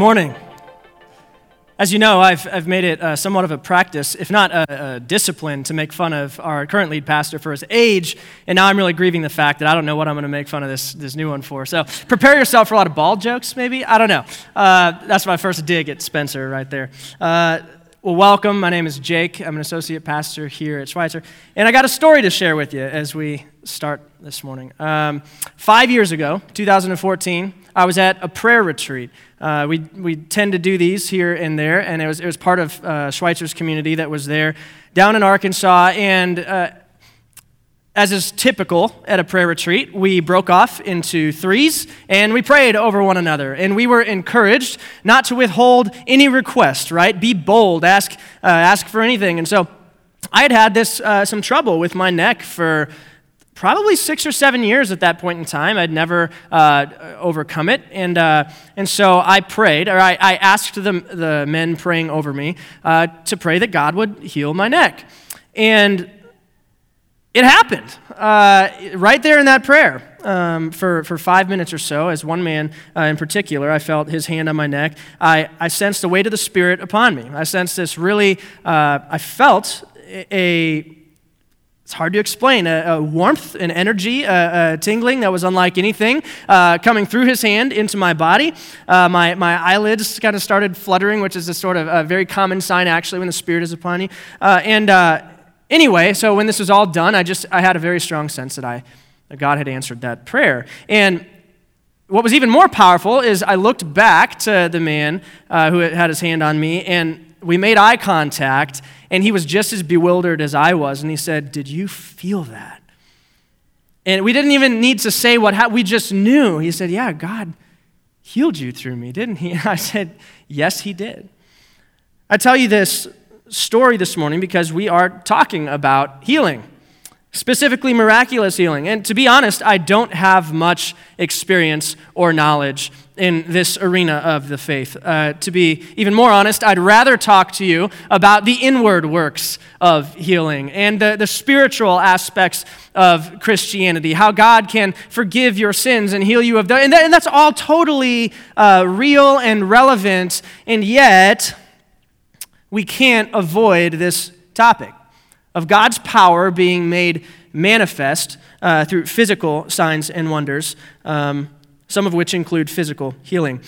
Morning. As you know, I've, I've made it uh, somewhat of a practice, if not a, a, discipline, to make fun of our current lead pastor for his age. And now I'm really grieving the fact that I don't know what I'm going to make fun of this, this new one for. So prepare yourself for a lot of bald jokes, maybe? I don't know. Uh, that's my first dig at Spencer right there. Uh, well, welcome. My name is Jake. I'm an associate pastor here at Schweitzer. And I got a story to share with you as we start this morning. Um, five years ago, 2014, I was at a prayer retreat. Uh, we, we tend to do these here and there, and it was, it was part of uh, Schweitzer's community that was there down in Arkansas. And uh, as is typical at a prayer retreat, we broke off into threes and we prayed over one another. And we were encouraged not to withhold any request, right? Be bold, ask, uh, ask for anything. And so I had had this, uh, some trouble with my neck for probably six or seven years at that point in time. I'd never uh, overcome it. And, uh, and so I prayed, or I, I asked the, the men praying over me uh, to pray that God would heal my neck. And it happened uh, right there in that prayer. Um, for, for five minutes or so, as one man uh, in particular, I felt his hand on my neck. I, I sensed the weight of the Spirit upon me. I sensed this really, uh, I felt a, it's hard to explain. A, a warmth, an energy, a, a, tingling that was unlike anything uh, coming through his hand into my body. Uh, my, my eyelids kind of started fluttering, which is a sort of a very common sign, actually, when the Spirit is upon you. Uh, and uh, anyway, so when this was all done, I just I had a very strong sense that I that God had answered that prayer. And what was even more powerful is I looked back to the man uh, who had his hand on me, and we made eye contact, and he was just as bewildered as I was. And he said, Did you feel that? And we didn't even need to say what happened. We just knew. He said, Yeah, God healed you through me, didn't he? And I said, Yes, he did. I tell you this story this morning because we are talking about healing specifically miraculous healing. And to be honest, I don't have much experience or knowledge in this arena of the faith. Uh, to be even more honest, I'd rather talk to you about the inward works of healing and the, the spiritual aspects of Christianity, how God can forgive your sins and heal you of them. And, that, and that's all totally uh, real and relevant, and yet we can't avoid this topic of God's power being made manifest uh, through physical signs and wonders, um, some of which include physical healing.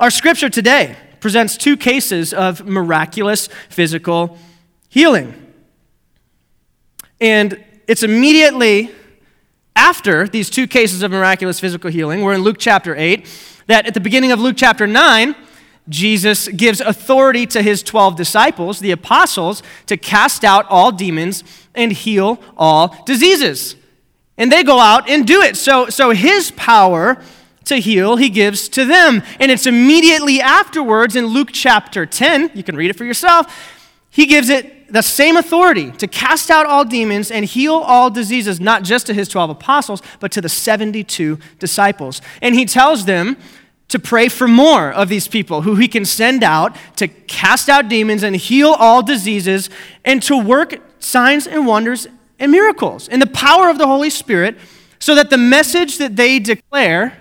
Our scripture today presents two cases of miraculous physical healing. And it's immediately after these two cases of miraculous physical healing, we're in Luke chapter 8, that at the beginning of Luke chapter 9, Jesus gives authority to his 12 disciples, the apostles, to cast out all demons and heal all diseases. And they go out and do it. So, so his power to heal, he gives to them. And it's immediately afterwards in Luke chapter 10, you can read it for yourself, he gives it the same authority to cast out all demons and heal all diseases, not just to his 12 apostles, but to the 72 disciples. And he tells them, to pray for more of these people who he can send out to cast out demons and heal all diseases and to work signs and wonders and miracles in the power of the Holy Spirit so that the message that they declare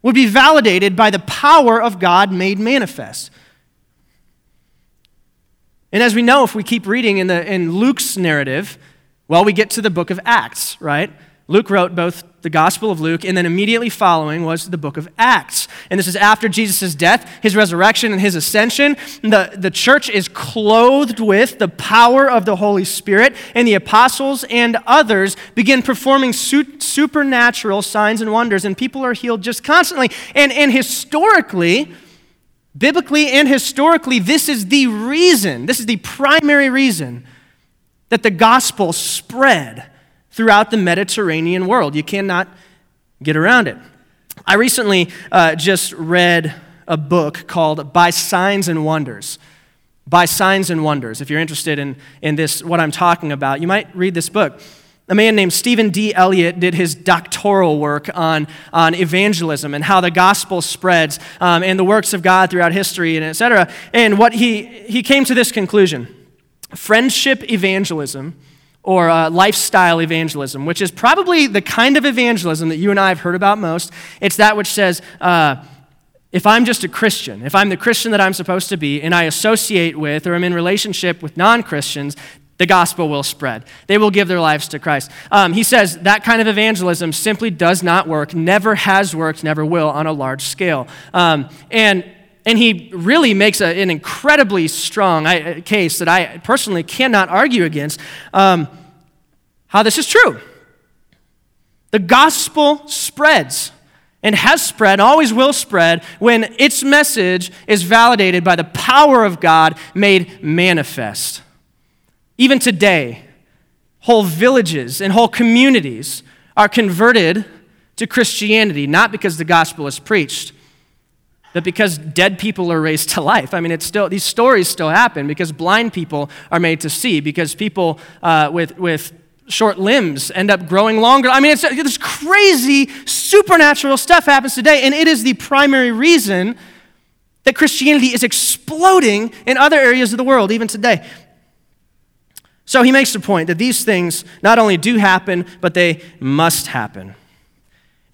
would be validated by the power of God made manifest. And as we know, if we keep reading in, the, in Luke's narrative, well, we get to the book of Acts, right? Luke wrote both the Gospel of Luke, and then immediately following was the book of Acts. And this is after Jesus' death, his resurrection, and his ascension. The, the church is clothed with the power of the Holy Spirit, and the apostles and others begin performing su- supernatural signs and wonders, and people are healed just constantly. And, and historically, biblically and historically, this is the reason, this is the primary reason that the gospel spread throughout the Mediterranean world. You cannot get around it. I recently uh, just read a book called By Signs and Wonders. By Signs and Wonders. If you're interested in, in this, what I'm talking about, you might read this book. A man named Stephen D. Elliott did his doctoral work on, on evangelism and how the gospel spreads um, and the works of God throughout history and et cetera. And what he, he came to this conclusion friendship evangelism or uh, lifestyle evangelism, which is probably the kind of evangelism that you and I have heard about most. It's that which says, uh, if I'm just a Christian, if I'm the Christian that I'm supposed to be, and I associate with or I'm in relationship with non Christians, the gospel will spread. They will give their lives to Christ. Um, he says that kind of evangelism simply does not work, never has worked, never will on a large scale. Um, and and he really makes a, an incredibly strong I, case that I personally cannot argue against um, how this is true. The gospel spreads and has spread, always will spread, when its message is validated by the power of God made manifest. Even today, whole villages and whole communities are converted to Christianity, not because the gospel is preached, but because dead people are raised to life. I mean, it's still, these stories still happen because blind people are made to see, because people uh, with, with short limbs end up growing longer. I mean, it's, this crazy supernatural stuff happens today, and it is the primary reason that Christianity is exploding in other areas of the world, even today. So he makes the point that these things not only do happen, but they must happen.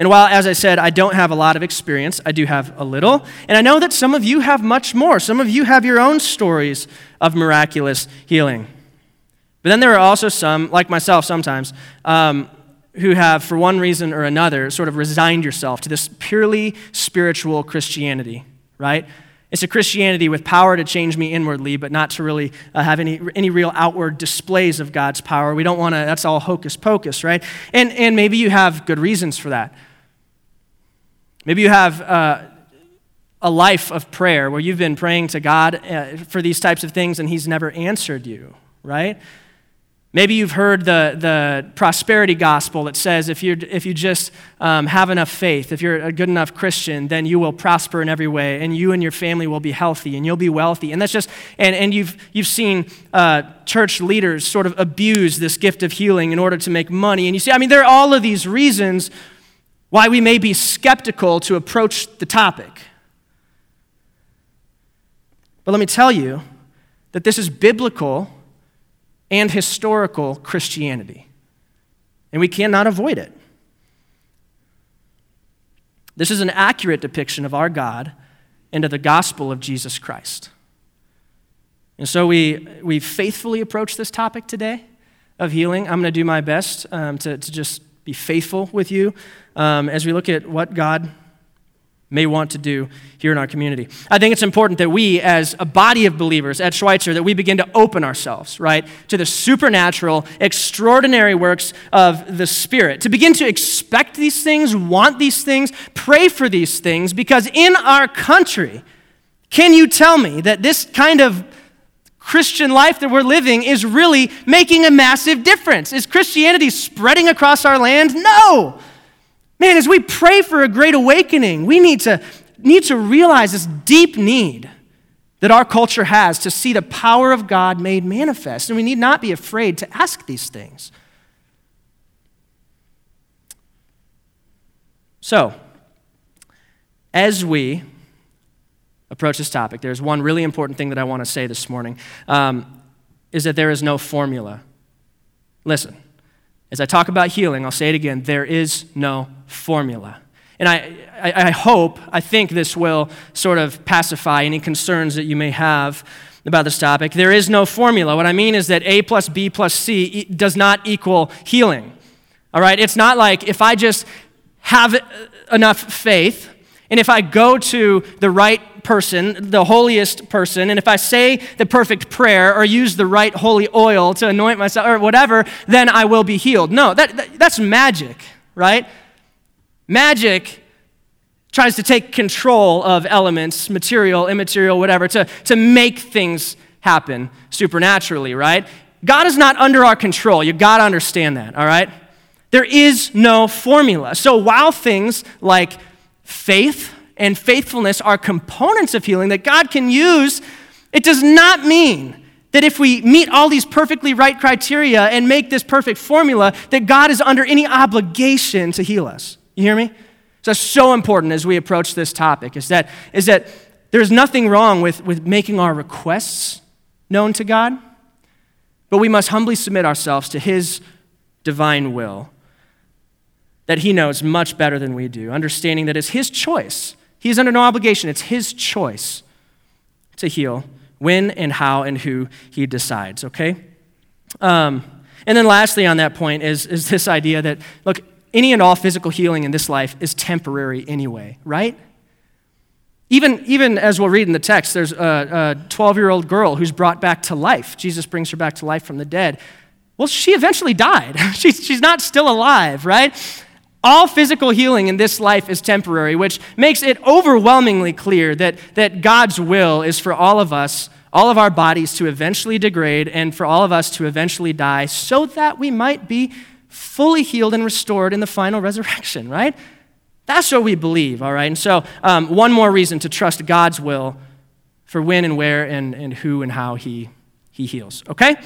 And while, as I said, I don't have a lot of experience, I do have a little. And I know that some of you have much more. Some of you have your own stories of miraculous healing. But then there are also some, like myself sometimes, um, who have, for one reason or another, sort of resigned yourself to this purely spiritual Christianity, right? It's a Christianity with power to change me inwardly, but not to really uh, have any, any real outward displays of God's power. We don't want to, that's all hocus pocus, right? And, and maybe you have good reasons for that. Maybe you have uh, a life of prayer where you've been praying to God uh, for these types of things and He's never answered you, right? Maybe you've heard the, the prosperity gospel that says if, you if you just um, have enough faith, if you're a good enough Christian, then you will prosper in every way, and you and your family will be healthy, and you'll be wealthy. And that's just, and, and you've, you've seen uh, church leaders sort of abuse this gift of healing in order to make money. And you see, I mean, there are all of these reasons why we may be skeptical to approach the topic. But let me tell you that this is biblical and historical Christianity. And we cannot avoid it. This is an accurate depiction of our God and of the gospel of Jesus Christ. And so we, we faithfully approach this topic today of healing. I'm going to do my best um, to, to just be faithful with you um, as we look at what God may want to do here in our community. I think it's important that we, as a body of believers at Schweitzer, that we begin to open ourselves, right, to the supernatural, extraordinary works of the Spirit, to begin to expect these things, want these things, pray for these things, because in our country, can you tell me that this kind of Christian life that we're living is really making a massive difference? Is Christianity spreading across our land? No. Man, as we pray for a great awakening, we need to, need to realize this deep need that our culture has to see the power of God made manifest. And we need not be afraid to ask these things. So, as we approach this topic, there's one really important thing that I want to say this morning um, is that there is no formula. Listen, as I talk about healing, I'll say it again there is no formula. And I, I, I, hope, I think this will sort of pacify any concerns that you may have about this topic. There is no formula. What I mean is that A plus B plus C does not equal healing. All right? It's not like if I just have enough faith and if I go to the right person, the holiest person, and if I say the perfect prayer or use the right holy oil to anoint myself or whatever, then I will be healed. No, that, that that's magic, right? Magic tries to take control of elements, material, immaterial, whatever, to, to make things happen supernaturally, right? God is not under our control. You've got to understand that, all right? There is no formula. So while things like faith and faithfulness are components of healing that God can use, it does not mean that if we meet all these perfectly right criteria and make this perfect formula, that God is under any obligation to heal us. You hear me? So that's so important as we approach this topic is that, is that there's nothing wrong with, with making our requests known to God, but we must humbly submit ourselves to His divine will that He knows much better than we do, understanding that it's His choice. He is under no obligation, it's His choice to heal when and how and who he decides, okay? Um, and then lastly, on that point, is, is this idea that, look, any and all physical healing in this life is temporary anyway, right? Even, even as we'll read in the text, there's a 12 year old girl who's brought back to life. Jesus brings her back to life from the dead. Well, she eventually died. she's, she's not still alive, right? All physical healing in this life is temporary, which makes it overwhelmingly clear that, that God's will is for all of us, all of our bodies to eventually degrade, and for all of us to eventually die, so that we might be fully healed and restored in the final resurrection, right? That's what we believe, all right? And so, um, one more reason to trust God's will for when and where and, and who and how he, he heals, okay?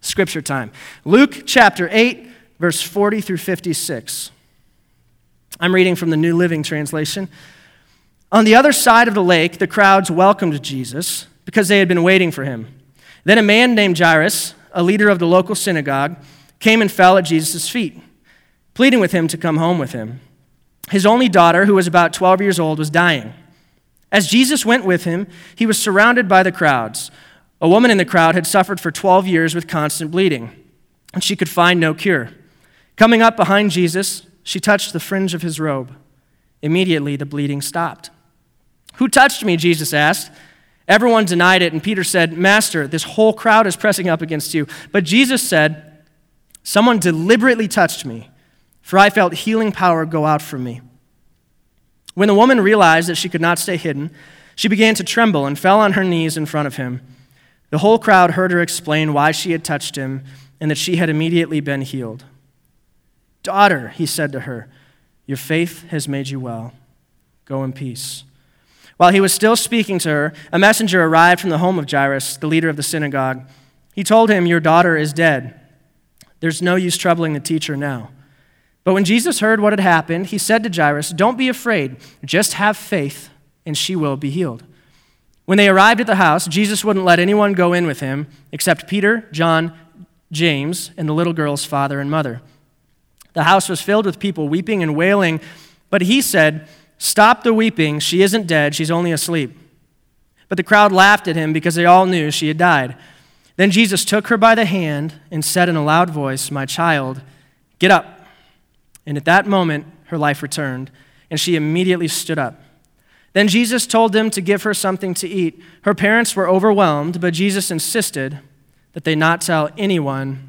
Scripture time. Luke chapter 8, verse 40 through 56. I'm reading from the New Living Translation. On the other side of the lake, the crowds welcomed Jesus because they had been waiting for him. Then a man named Jairus, a leader of the local synagogue, came and fell at Jesus' feet, pleading with him to come home with him. His only daughter, who was about 12 years old, was dying. As Jesus went with him, he was surrounded by the crowds. A woman in the crowd had suffered for 12 years with constant bleeding, and she could find no cure. Coming up behind Jesus, she touched the fringe of his robe. Immediately, the bleeding stopped. Who touched me? Jesus asked. Everyone denied it, and Peter said, Master, this whole crowd is pressing up against you. But Jesus said, Someone deliberately touched me, for I felt healing power go out from me. When the woman realized that she could not stay hidden, she began to tremble and fell on her knees in front of him. The whole crowd heard her explain why she had touched him and that she had immediately been healed. Daughter, he said to her, your faith has made you well. Go in peace. While he was still speaking to her, a messenger arrived from the home of Jairus, the leader of the synagogue. He told him, Your daughter is dead. There's no use troubling the teacher now. But when Jesus heard what had happened, he said to Jairus, Don't be afraid, just have faith, and she will be healed. When they arrived at the house, Jesus wouldn't let anyone go in with him except Peter, John, James, and the little girl's father and mother. The house was filled with people weeping and wailing, but he said, Stop the weeping. She isn't dead, she's only asleep. But the crowd laughed at him because they all knew she had died. Then Jesus took her by the hand and said in a loud voice, My child, get up. And at that moment, her life returned, and she immediately stood up. Then Jesus told them to give her something to eat. Her parents were overwhelmed, but Jesus insisted that they not tell anyone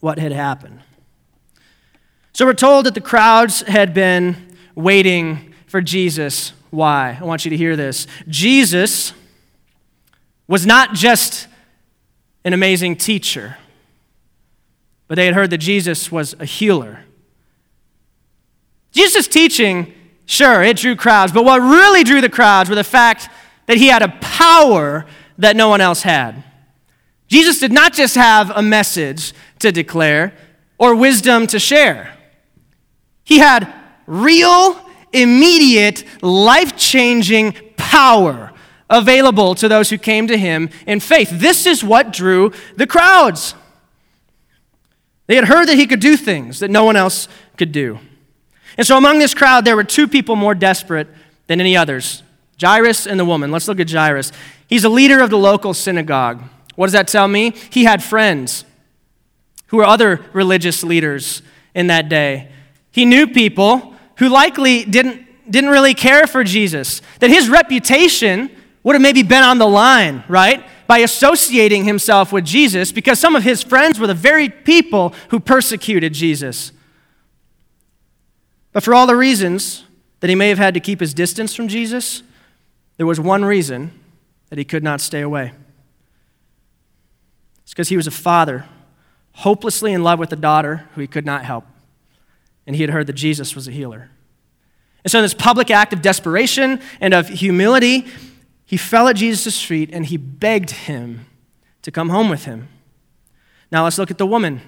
what had happened. So we're told that the crowds had been waiting for Jesus. Why? I want you to hear this. Jesus was not just an amazing teacher, but they had heard that Jesus was a healer. Jesus' teaching, sure, it drew crowds, but what really drew the crowds were the fact that he had a power that no one else had. Jesus did not just have a message to declare or wisdom to share. He had real, immediate, life changing power available to those who came to him in faith. This is what drew the crowds. They had heard that he could do things that no one else could do. And so among this crowd, there were two people more desperate than any others Jairus and the woman. Let's look at Jairus. He's a leader of the local synagogue. What does that tell me? He had friends who were other religious leaders in that day. He knew people who likely didn't, didn't really care for Jesus, that his reputation would have maybe been on the line, right? By associating himself with Jesus, because some of his friends were the very people who persecuted Jesus. But for all the reasons that he may have had to keep his distance from Jesus, there was one reason that he could not stay away. It's because he was a father, hopelessly in love with a daughter who he could not help. And he had heard that Jesus was a healer. And so, in this public act of desperation and of humility, he fell at Jesus' feet and he begged him to come home with him. Now, let's look at the woman.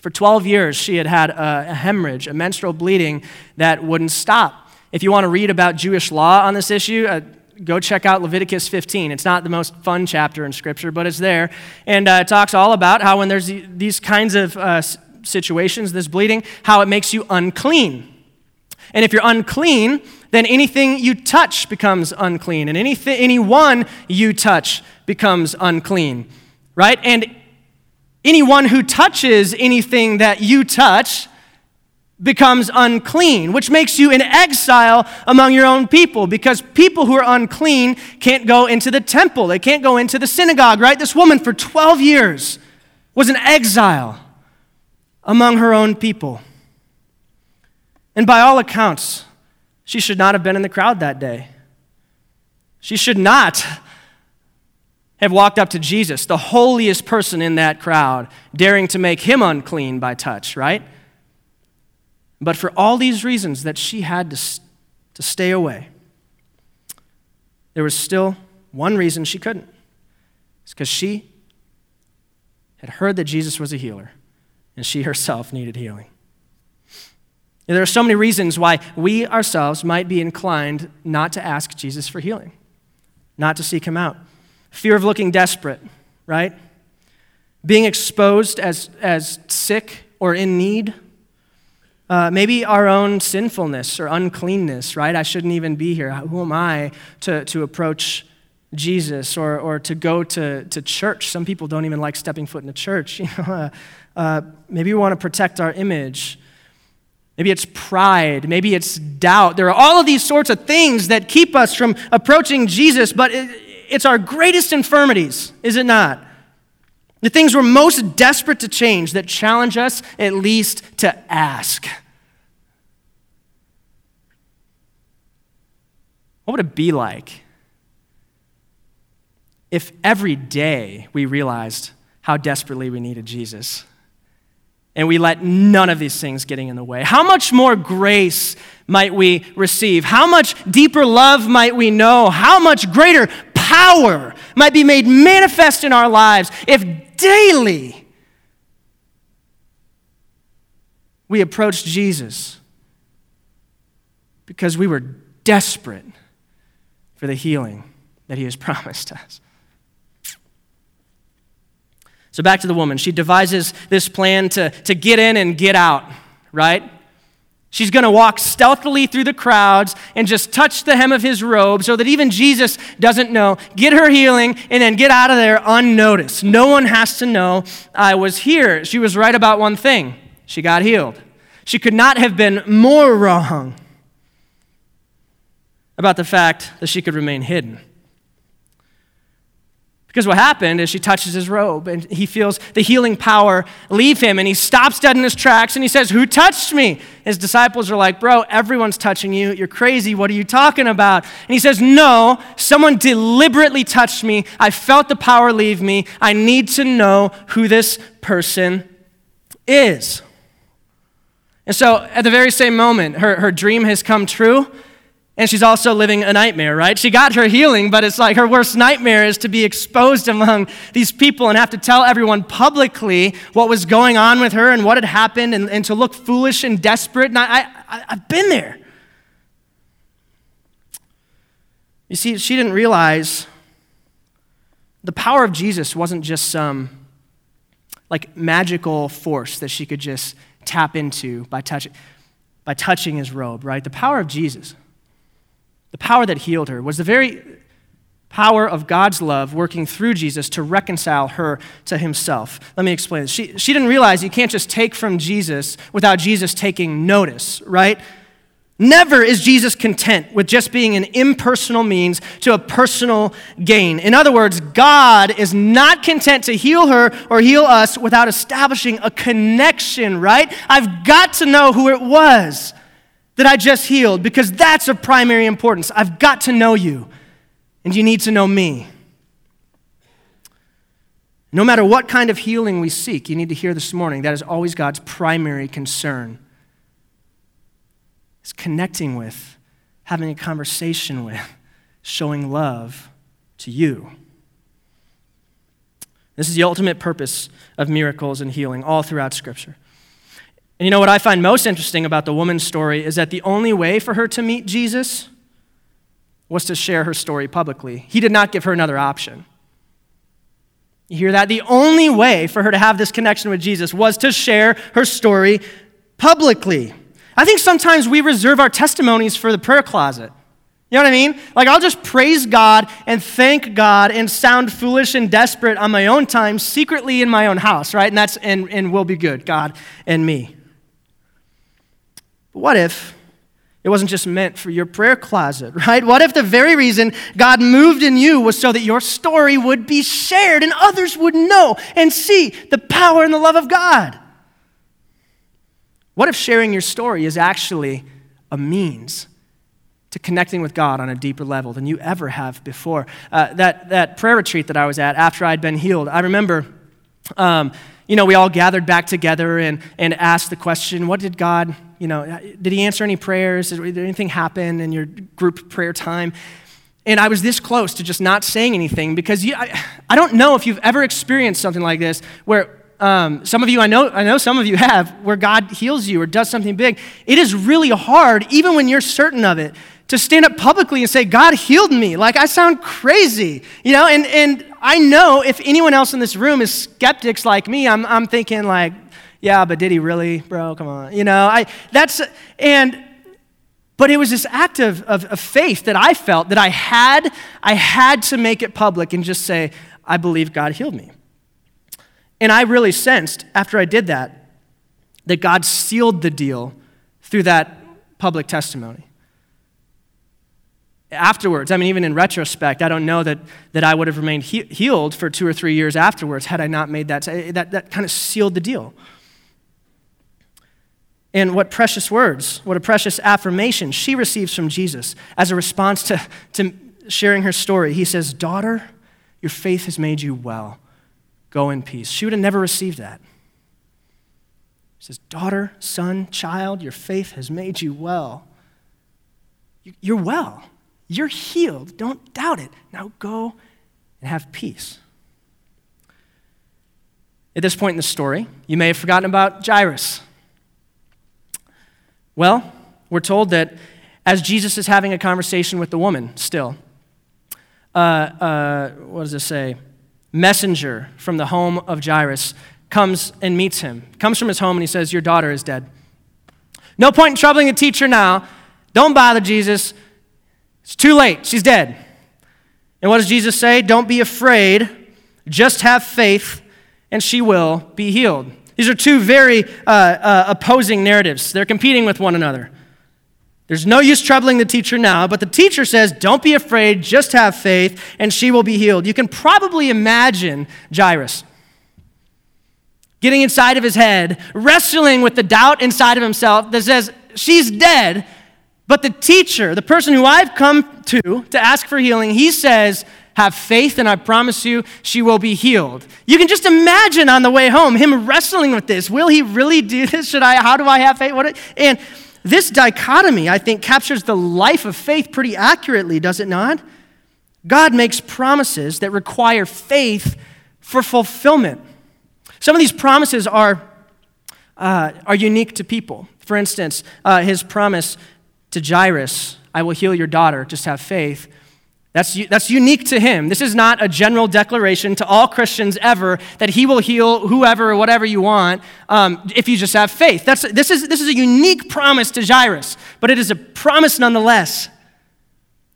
For 12 years, she had had a hemorrhage, a menstrual bleeding that wouldn't stop. If you want to read about Jewish law on this issue, uh, go check out Leviticus 15. It's not the most fun chapter in Scripture, but it's there. And uh, it talks all about how when there's these kinds of uh, situations, this bleeding, how it makes you unclean. And if you're unclean, then anything you touch becomes unclean, and anything, anyone you touch becomes unclean, right? And anyone who touches anything that you touch becomes unclean, which makes you an exile among your own people because people who are unclean can't go into the temple, they can't go into the synagogue, right? This woman for 12 years was an exile among her own people. And by all accounts, she should not have been in the crowd that day. She should not have walked up to Jesus, the holiest person in that crowd, daring to make him unclean by touch, right? But for all these reasons that she had to, to stay away, there was still one reason she couldn't. It's because she had heard that Jesus was a healer, and she herself needed healing. And there are so many reasons why we ourselves might be inclined not to ask Jesus for healing, not to seek him out. Fear of looking desperate, right? Being exposed as, as sick or in need. Uh, maybe our own sinfulness or uncleanness, right? I shouldn't even be here. Who am I to, to approach Jesus or, or to go to, to church? Some people don't even like stepping foot in a church. You know, uh, uh, maybe we want to protect our image. Maybe it's pride. Maybe it's doubt. There are all of these sorts of things that keep us from approaching Jesus, but it's our greatest infirmities, is it not? The things we're most desperate to change that challenge us at least to ask. What would it be like if every day we realized how desperately we needed Jesus? and we let none of these things getting in the way how much more grace might we receive how much deeper love might we know how much greater power might be made manifest in our lives if daily we approached jesus because we were desperate for the healing that he has promised us so back to the woman. She devises this plan to, to get in and get out, right? She's going to walk stealthily through the crowds and just touch the hem of his robe so that even Jesus doesn't know, get her healing, and then get out of there unnoticed. No one has to know I was here. She was right about one thing she got healed. She could not have been more wrong about the fact that she could remain hidden. Because what happened is she touches his robe and he feels the healing power leave him and he stops dead in his tracks and he says, Who touched me? His disciples are like, Bro, everyone's touching you. You're crazy. What are you talking about? And he says, No, someone deliberately touched me. I felt the power leave me. I need to know who this person is. And so at the very same moment, her, her dream has come true and she's also living a nightmare, right? She got her healing, but it's like her worst nightmare is to be exposed among these people and have to tell everyone publicly what was going on with her and what had happened and, and to look foolish and desperate. And I, I, I've been there. You see, she didn't realize the power of Jesus wasn't just some like magical force that she could just tap into by touching, by touching his robe, right? The power of Jesus the power that healed her was the very power of God's love working through Jesus to reconcile her to himself. Let me explain. She, she didn't realize you can't just take from Jesus without Jesus taking notice, right? Never is Jesus content with just being an impersonal means to a personal gain. In other words, God is not content to heal her or heal us without establishing a connection, right? I've got to know who it was that I just healed because that's of primary importance. I've got to know you, and you need to know me. No matter what kind of healing we seek, you need to hear this morning that is always God's primary concern is connecting with, having a conversation with, showing love to you. This is the ultimate purpose of miracles and healing all throughout Scripture. And you know what I find most interesting about the woman's story is that the only way for her to meet Jesus was to share her story publicly. He did not give her another option. You hear that? The only way for her to have this connection with Jesus was to share her story publicly. I think sometimes we reserve our testimonies for the prayer closet. You know what I mean? Like, I'll just praise God and thank God and sound foolish and desperate on my own time, secretly in my own house, right? And that's, and, and will be good, God and me. But what if it wasn't just meant for your prayer closet, right? What if the very reason God moved in you was so that your story would be shared and others would know and see the power and the love of God? What if sharing your story is actually a means to connecting with God on a deeper level than you ever have before. Uh, that, that prayer retreat that I was at after I'd been healed, I remember, um, you know, we all gathered back together and, and asked the question, what did God, you know, did he answer any prayers? Did anything happen in your group prayer time? And I was this close to just not saying anything because you, I, I don't know if you've ever experienced something like this where um, some of you, I know, I know some of you have, where God heals you or does something big. It is really hard, even when you're certain of it, to stand up publicly and say, God healed me. Like, I sound crazy, you know? And, and I know if anyone else in this room is skeptics like me, I'm, I'm thinking, like, yeah, but did he really, bro? Come on. You know, I, that's, and, but it was this act of, of, of faith that I felt that I had, I had to make it public and just say, I believe God healed me. And I really sensed after I did that that God sealed the deal through that public testimony. Afterwards, I mean, even in retrospect, I don't know that, that I would have remained he- healed for two or three years afterwards had I not made that. Eh, that, that kind of sealed the deal. And what precious words, what a precious affirmation she receives from Jesus as a response to, to sharing her story. He says, Daughter, your faith has made you well. Go in peace. She would have never received that. He says, Daughter, son, child, your faith has made you well. You're well. You're healed. Don't doubt it. Now go and have peace. At this point in the story, you may have forgotten about Jairus. Well, we're told that as Jesus is having a conversation with the woman, still, uh, uh, what does it say? messenger from the home of Jairus comes and meets him. Comes from his home and he says, Your daughter is dead. No point in troubling the teacher now. Don't bother Jesus. It's too late. She's dead. And what does Jesus say? Don't be afraid. Just have faith, and she will be healed. These are two very uh, uh, opposing narratives. They're competing with one another. There's no use troubling the teacher now, but the teacher says, Don't be afraid, just have faith, and she will be healed. You can probably imagine Jairus getting inside of his head, wrestling with the doubt inside of himself that says, She's dead. But the teacher, the person who I've come to to ask for healing, he says, have faith, and I promise you, she will be healed. You can just imagine on the way home him wrestling with this. Will he really do this? Should I? How do I have faith? What? And this dichotomy, I think, captures the life of faith pretty accurately, does it not? God makes promises that require faith for fulfillment. Some of these promises are, uh, are unique to people. For instance, uh, his promise to Jairus, I will heal your daughter, just have faith. That's, that's unique to him. This is not a general declaration to all Christians ever that he will heal whoever or whatever you want um, if you just have faith. That's, this, is, this is a unique promise to Jairus, but it is a promise nonetheless.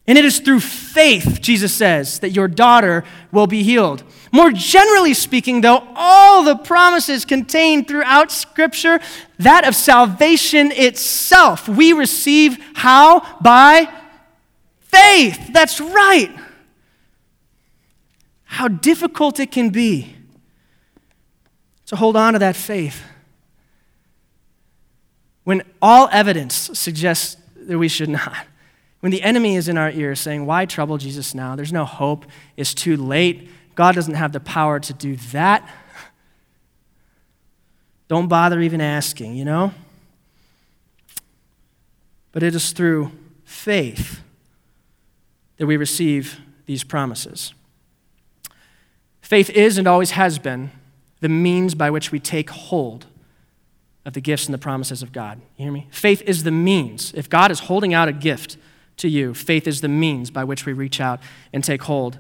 And it is through faith, Jesus says, that your daughter will be healed. More generally speaking, though, all the promises contained throughout Scripture, that of salvation itself, we receive how? By faith. That's right. How difficult it can be to hold on to that faith when all evidence suggests that we should not. When the enemy is in our ear saying, Why trouble Jesus now? There's no hope. It's too late. God doesn't have the power to do that. Don't bother even asking, you know? but it is through faith that we receive these promises. Faith is and always has been the means by which we take hold of the gifts and the promises of God. You hear me? Faith is the means. If God is holding out a gift to you, faith is the means by which we reach out and take hold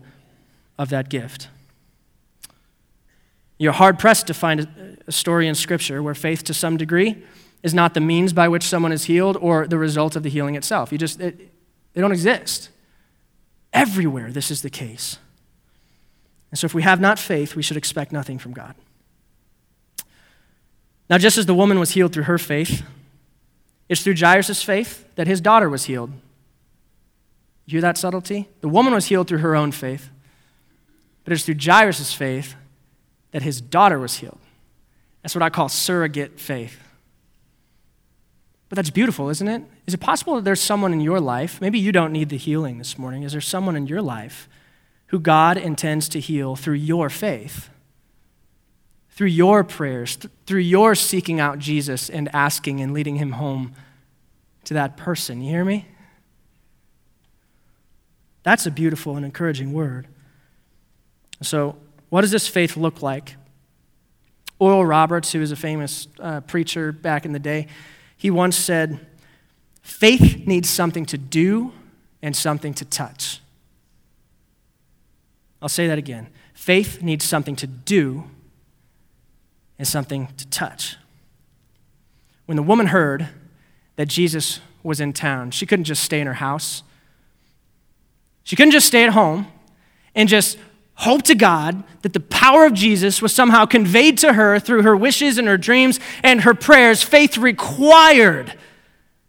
of that gift. You're hard pressed to find a story in Scripture where faith, to some degree, is not the means by which someone is healed or the result of the healing itself. You just, it, they don't exist. Everywhere, this is the case. And so, if we have not faith, we should expect nothing from God. Now, just as the woman was healed through her faith, it's through Jairus' faith that his daughter was healed. You hear that subtlety? The woman was healed through her own faith, but it's through Jairus' faith that his daughter was healed. That's what I call surrogate faith. But that's beautiful, isn't it? Is it possible that there's someone in your life, maybe you don't need the healing this morning, is there someone in your life who God intends to heal through your faith? through your prayers, th- through your seeking out Jesus and asking and leading him home to that person. You hear me? That's a beautiful and encouraging word. So, what does this faith look like? Oral Roberts, who was a famous uh, preacher back in the day, he once said, Faith needs something to do and something to touch. I'll say that again. Faith needs something to do and something to touch. When the woman heard that Jesus was in town, she couldn't just stay in her house. She couldn't just stay at home and just hope to God that the power of Jesus was somehow conveyed to her through her wishes and her dreams and her prayers. Faith required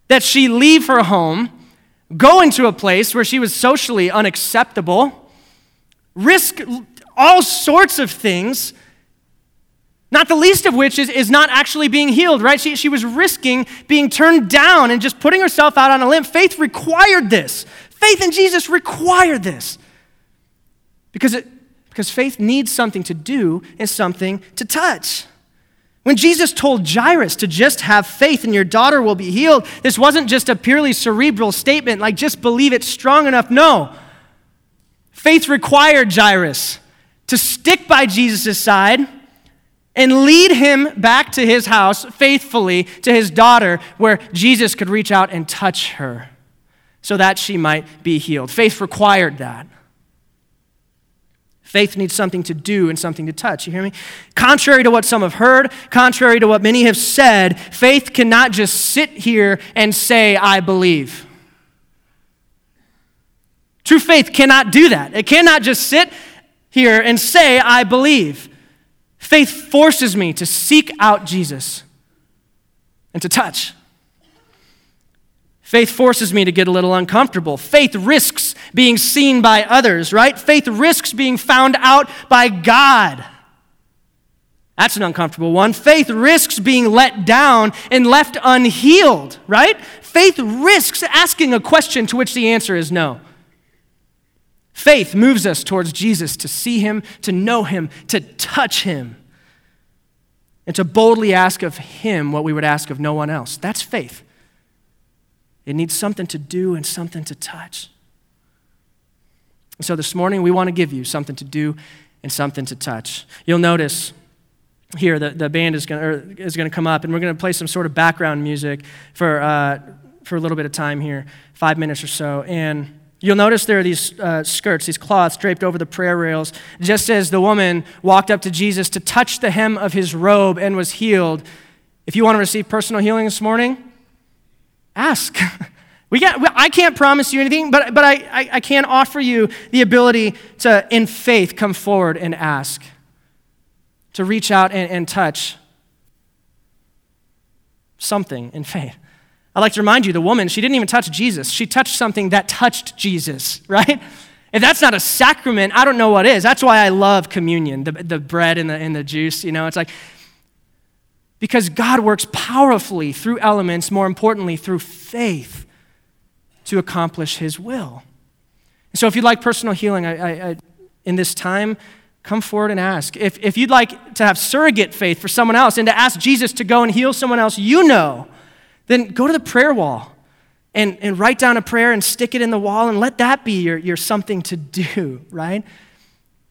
that she leave her home, go into a place where she was socially unacceptable, risk all sorts of things not the least of which is, is not actually being healed, right? She, she was risking being turned down and just putting herself out on a limb. Faith required this. Faith in Jesus required this. Because, it, because faith needs something to do and something to touch. When Jesus told Jairus to just have faith and your daughter will be healed, this wasn't just a purely cerebral statement like just believe it strong enough. No. Faith required Jairus to stick by Jesus' side and lead him back to his house faithfully to his daughter, where Jesus could reach out and touch her so that she might be healed. Faith required that. Faith needs something to do and something to touch. You hear me? Contrary to what some have heard, contrary to what many have said, faith cannot just sit here and say, I believe. True faith cannot do that. It cannot just sit here and say, I believe. Faith forces me to seek out Jesus and to touch. Faith forces me to get a little uncomfortable. Faith risks being seen by others, right? Faith risks being found out by God. That's an uncomfortable one. Faith risks being let down and left unhealed, right? Faith risks asking a question to which the answer is no. Faith moves us towards Jesus to see him, to know him, to touch him, and to boldly ask of him what we would ask of no one else. That's faith. It needs something to do and something to touch. And so this morning, we want to give you something to do and something to touch. You'll notice here that the band is going to, is to come up, and we're going to play some sort of background music for, uh, for a little bit of time here, five minutes or so. And You'll notice there are these uh, skirts, these cloths draped over the prayer rails, just as the woman walked up to Jesus to touch the hem of his robe and was healed. If you want to receive personal healing this morning, ask. We got, I can't promise you anything, but, but I, I, I can offer you the ability to, in faith, come forward and ask, to reach out and, and touch something in faith. I'd like to remind you the woman, she didn't even touch Jesus. She touched something that touched Jesus, right? If that's not a sacrament, I don't know what is. That's why I love communion, the, the bread and the, and the juice. You know, it's like, because God works powerfully through elements, more importantly, through faith to accomplish his will. So if you'd like personal healing I, I, I, in this time, come forward and ask. If, if you'd like to have surrogate faith for someone else and to ask Jesus to go and heal someone else you know, then go to the prayer wall and, and write down a prayer and stick it in the wall and let that be your, your something to do, right?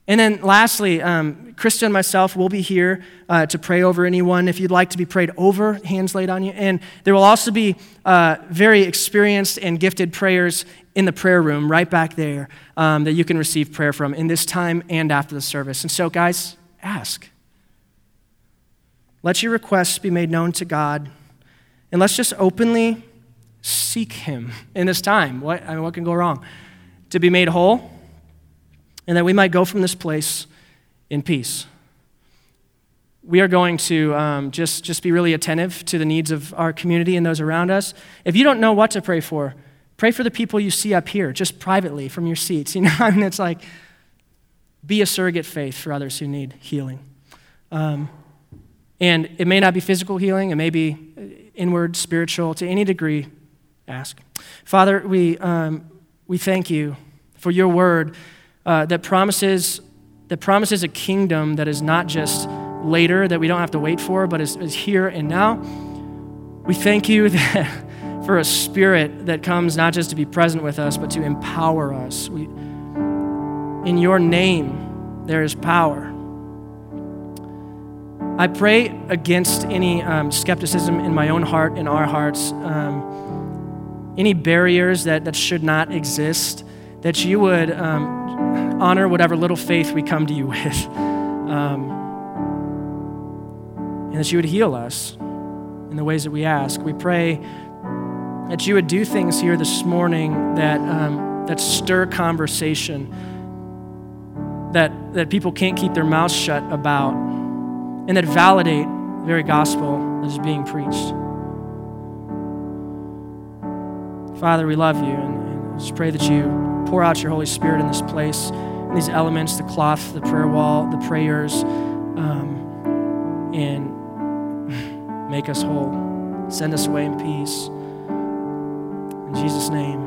And then lastly, um, Krista and myself will be here uh, to pray over anyone. If you'd like to be prayed over, hands laid on you. And there will also be uh, very experienced and gifted prayers in the prayer room right back there um, that you can receive prayer from in this time and after the service. And so, guys, ask. Let your requests be made known to God. And let's just openly seek Him in this time. What, I mean, what can go wrong? To be made whole and that we might go from this place in peace. We are going to um, just, just be really attentive to the needs of our community and those around us. If you don't know what to pray for, pray for the people you see up here, just privately from your seats. You know, I mean, it's like be a surrogate faith for others who need healing. Um, and it may not be physical healing, it may be inward, spiritual, to any degree. Ask. Father, we, um, we thank you for your word uh, that promises that promises a kingdom that is not just later that we don't have to wait for, but is, is here and now. We thank you that, for a spirit that comes not just to be present with us, but to empower us. We, in your name, there is power. I pray against any um, skepticism in my own heart, in our hearts, um, any barriers that, that should not exist, that you would um, honor whatever little faith we come to you with. Um, and that you would heal us in the ways that we ask. We pray that you would do things here this morning that, um, that stir conversation, that, that people can't keep their mouths shut about, and that validate the very gospel that is being preached. Father, we love you, and, and just pray that you pour out your Holy Spirit in this place, in these elements the cloth, the prayer wall, the prayers, um, and make us whole. Send us away in peace. In Jesus' name.